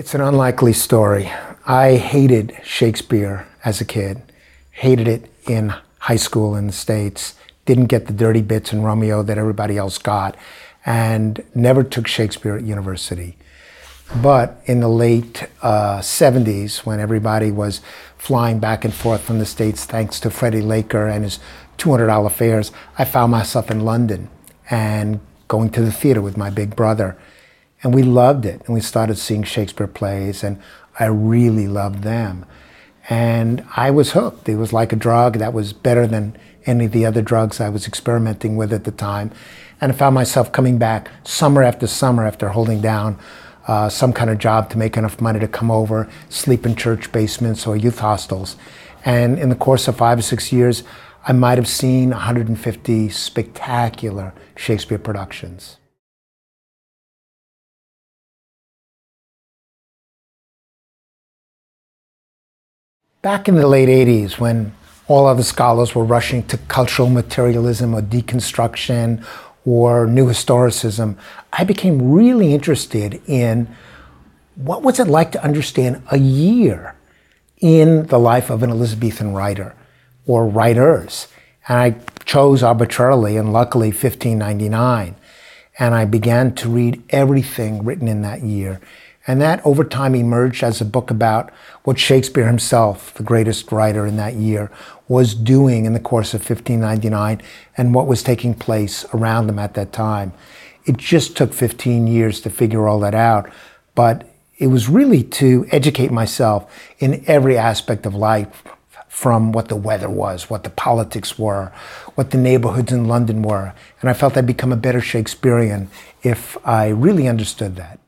It's an unlikely story. I hated Shakespeare as a kid, hated it in high school in the States, didn't get the dirty bits in Romeo that everybody else got, and never took Shakespeare at university. But in the late uh, 70s, when everybody was flying back and forth from the States thanks to Freddie Laker and his $200 fares, I found myself in London and going to the theater with my big brother. And we loved it. And we started seeing Shakespeare plays, and I really loved them. And I was hooked. It was like a drug that was better than any of the other drugs I was experimenting with at the time. And I found myself coming back summer after summer after holding down uh, some kind of job to make enough money to come over, sleep in church basements or youth hostels. And in the course of five or six years, I might have seen 150 spectacular Shakespeare productions. Back in the late 80s, when all other scholars were rushing to cultural materialism or deconstruction or new historicism, I became really interested in what was it like to understand a year in the life of an Elizabethan writer or writers. And I chose arbitrarily and luckily 1599. And I began to read everything written in that year. And that over time emerged as a book about what Shakespeare himself, the greatest writer in that year, was doing in the course of 1599 and what was taking place around him at that time. It just took 15 years to figure all that out, but it was really to educate myself in every aspect of life from what the weather was, what the politics were, what the neighborhoods in London were. And I felt I'd become a better Shakespearean if I really understood that.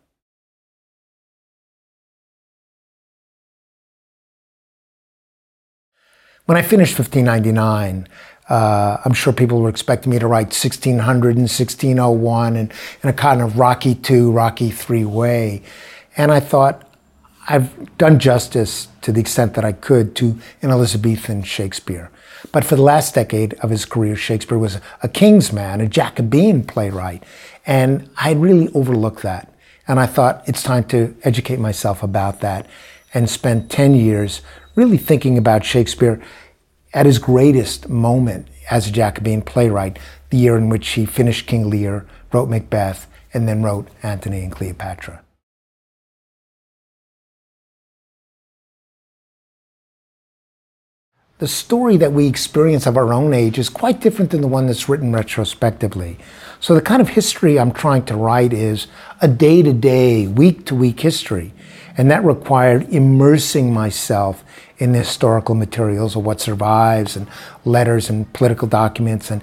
When I finished 1599, uh, I'm sure people were expecting me to write 1600 and 1601 and in a kind of Rocky II, Rocky III way. And I thought, I've done justice to the extent that I could to an Elizabethan Shakespeare. But for the last decade of his career, Shakespeare was a king's man, a Jacobean playwright. And I really overlooked that. And I thought it's time to educate myself about that and spent 10 years really thinking about Shakespeare at his greatest moment as a Jacobean playwright, the year in which he finished King Lear, wrote Macbeth, and then wrote Antony and Cleopatra. The story that we experience of our own age is quite different than the one that's written retrospectively. So, the kind of history I'm trying to write is a day to day, week to week history. And that required immersing myself in the historical materials of what survives and letters and political documents and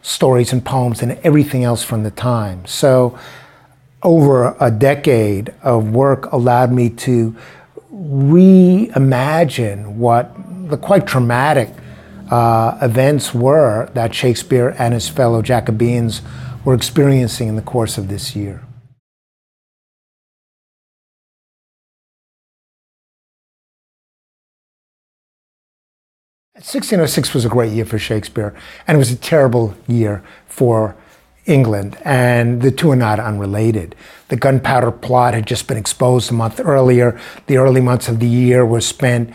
stories and poems and everything else from the time. So, over a decade of work allowed me to reimagine what the quite traumatic uh, events were that Shakespeare and his fellow Jacobeans were experiencing in the course of this year. 1606 was a great year for Shakespeare, and it was a terrible year for England, and the two are not unrelated. The gunpowder plot had just been exposed a month earlier. The early months of the year were spent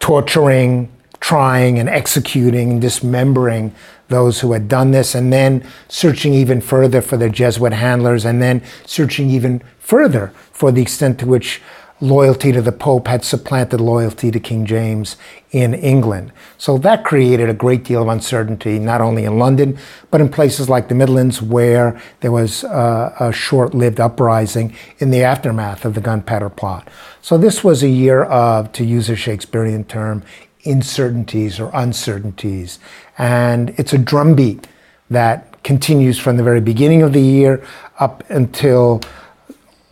torturing, trying, and executing and dismembering those who had done this, and then searching even further for the Jesuit handlers, and then searching even further for the extent to which loyalty to the Pope had supplanted loyalty to King James in England. So that created a great deal of uncertainty, not only in London, but in places like the Midlands, where there was uh, a short lived uprising in the aftermath of the gunpowder plot. So this was a year of, to use a Shakespearean term, incertainties or uncertainties. And it's a drumbeat that continues from the very beginning of the year up until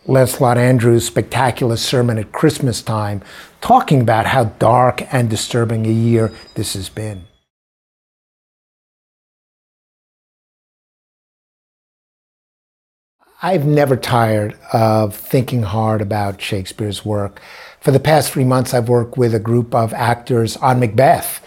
Lancelot Andrewes' spectacular sermon at Christmas time, talking about how dark and disturbing a year this has been. I've never tired of thinking hard about Shakespeare's work. For the past three months, I've worked with a group of actors on Macbeth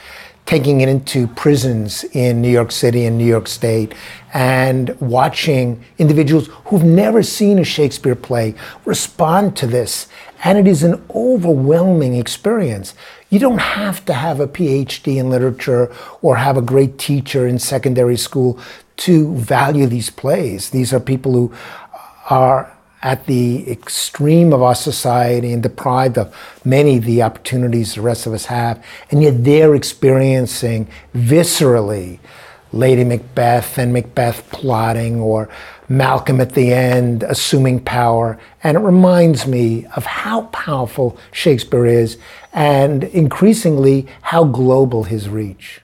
taking it into prisons in New York City and New York State and watching individuals who've never seen a Shakespeare play respond to this And it is an overwhelming experience. You don't have to have a PhD in literature or have a great teacher in secondary school to value these plays. These are people who are at the extreme of our society and deprived of many of the opportunities the rest of us have, and yet they're experiencing viscerally Lady Macbeth and Macbeth plotting, or Malcolm at the end assuming power. And it reminds me of how powerful Shakespeare is and increasingly how global his reach.